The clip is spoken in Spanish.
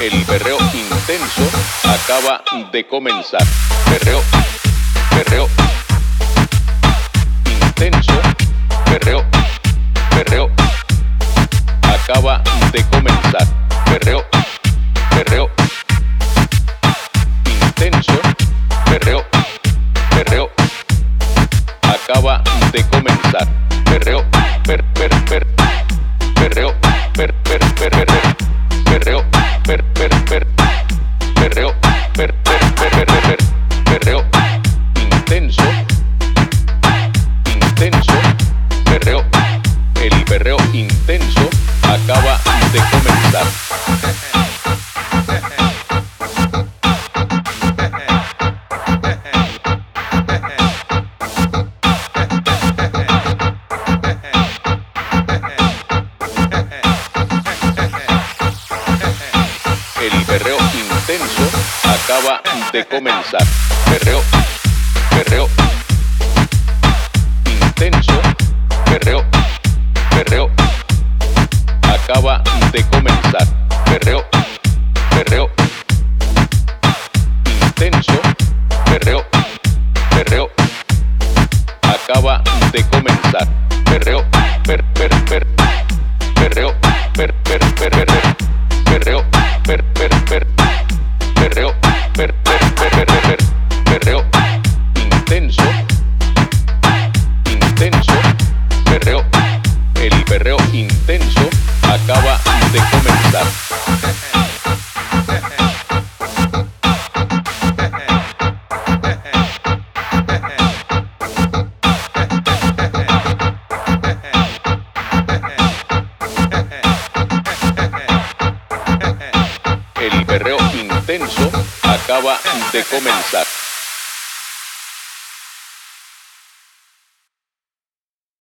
El perreo intenso acaba de comenzar. Perreo, perreo. Intenso, perreo, perreo. Acaba de comenzar. Perreo, perreo. Intenso, perreo, perreo. Acaba de comenzar. Intenso, perreo. El perreo intenso acaba de comenzar. El perreo intenso acaba de comenzar. Perreo. Acaba de comenzar. Perreo, perreo. Intenso, perreo, perreo. Acaba de comenzar. Perreo, per, per, per. Perreo, per, per, per, per, per. Perreo, per, per, per. Perreo, per, per, per, per, per, per. Perreo, intenso, intenso, perreo intenso acaba de comenzar. El perreo intenso acaba de comenzar.